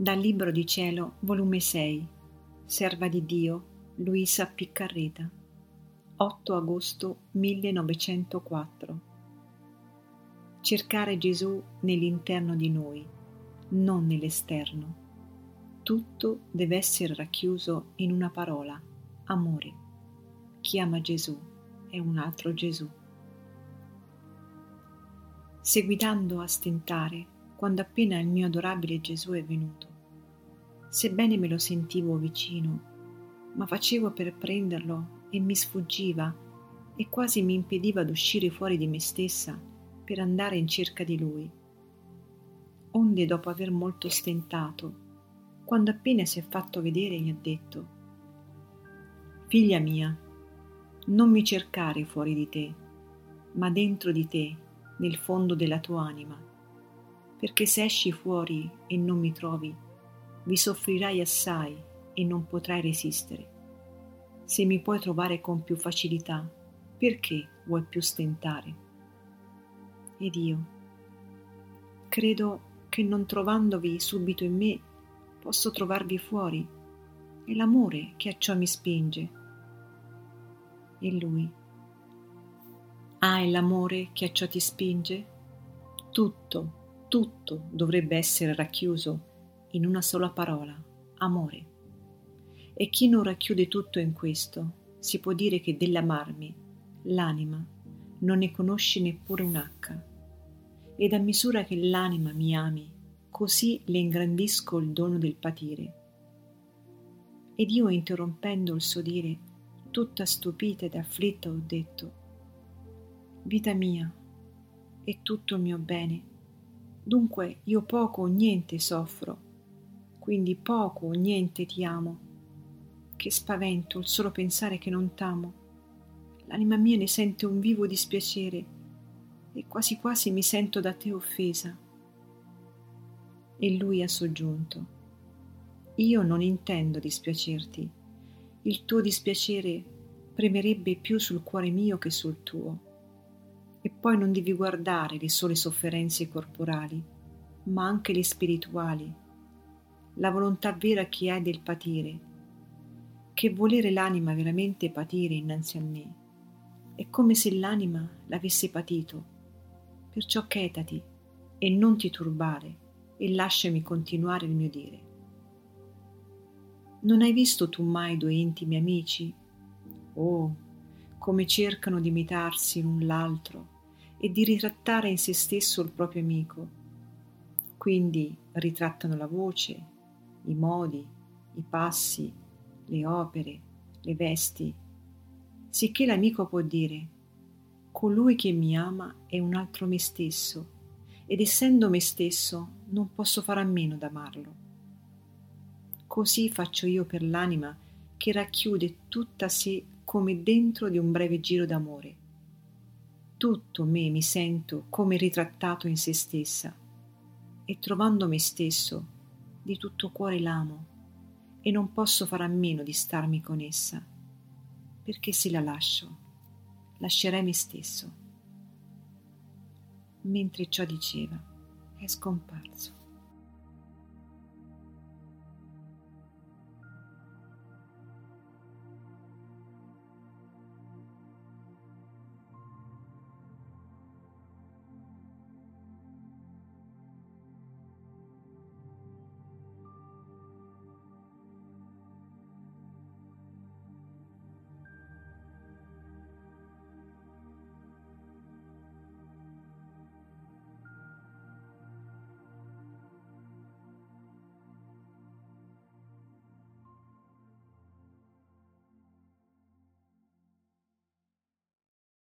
Dal Libro di Cielo, volume 6, Serva di Dio, Luisa Piccarreta, 8 agosto 1904. Cercare Gesù nell'interno di noi, non nell'esterno. Tutto deve essere racchiuso in una parola, amore. Chi ama Gesù è un altro Gesù. Seguitando a stentare, quando appena il mio adorabile Gesù è venuto, sebbene me lo sentivo vicino, ma facevo per prenderlo e mi sfuggiva e quasi mi impediva d'uscire fuori di me stessa per andare in cerca di lui. Onde dopo aver molto stentato, quando appena si è fatto vedere mi ha detto, Figlia mia, non mi cercare fuori di te, ma dentro di te, nel fondo della tua anima, perché se esci fuori e non mi trovi, vi soffrirai assai e non potrai resistere. Se mi puoi trovare con più facilità, perché vuoi più stentare? Ed io credo che non trovandovi subito in me, posso trovarvi fuori. È l'amore che a ciò mi spinge. E lui. Ah, è l'amore che a ciò ti spinge? Tutto, tutto dovrebbe essere racchiuso in una sola parola, amore. E chi non racchiude tutto in questo, si può dire che dell'amarmi, l'anima, non ne conosce neppure un H. Ed a misura che l'anima mi ami, così le ingrandisco il dono del patire. Ed io interrompendo il suo dire, tutta stupita ed afflitta, ho detto, Vita mia, è tutto il mio bene, dunque io poco o niente soffro quindi poco o niente ti amo. Che spavento il solo pensare che non t'amo. L'anima mia ne sente un vivo dispiacere e quasi quasi mi sento da te offesa. E lui ha soggiunto. Io non intendo dispiacerti. Il tuo dispiacere premerebbe più sul cuore mio che sul tuo. E poi non devi guardare le sole sofferenze corporali, ma anche le spirituali la volontà vera che hai del patire, che volere l'anima veramente patire innanzi a me. È come se l'anima l'avesse patito. Perciò chetati e non ti turbare e lasciami continuare il mio dire. Non hai visto tu mai due intimi amici? Oh, come cercano di imitarsi l'un l'altro e di ritrattare in se stesso il proprio amico. Quindi ritrattano la voce, i modi, i passi, le opere, le vesti, sicché l'amico può dire colui che mi ama è un altro me stesso ed essendo me stesso non posso fare a meno d'amarlo. Così faccio io per l'anima che racchiude tutta sé come dentro di un breve giro d'amore. Tutto me mi sento come ritrattato in se stessa e trovando me stesso di tutto cuore l'amo e non posso fare a meno di starmi con essa, perché se la lascio, lascerei me stesso. Mentre ciò diceva, è scomparso.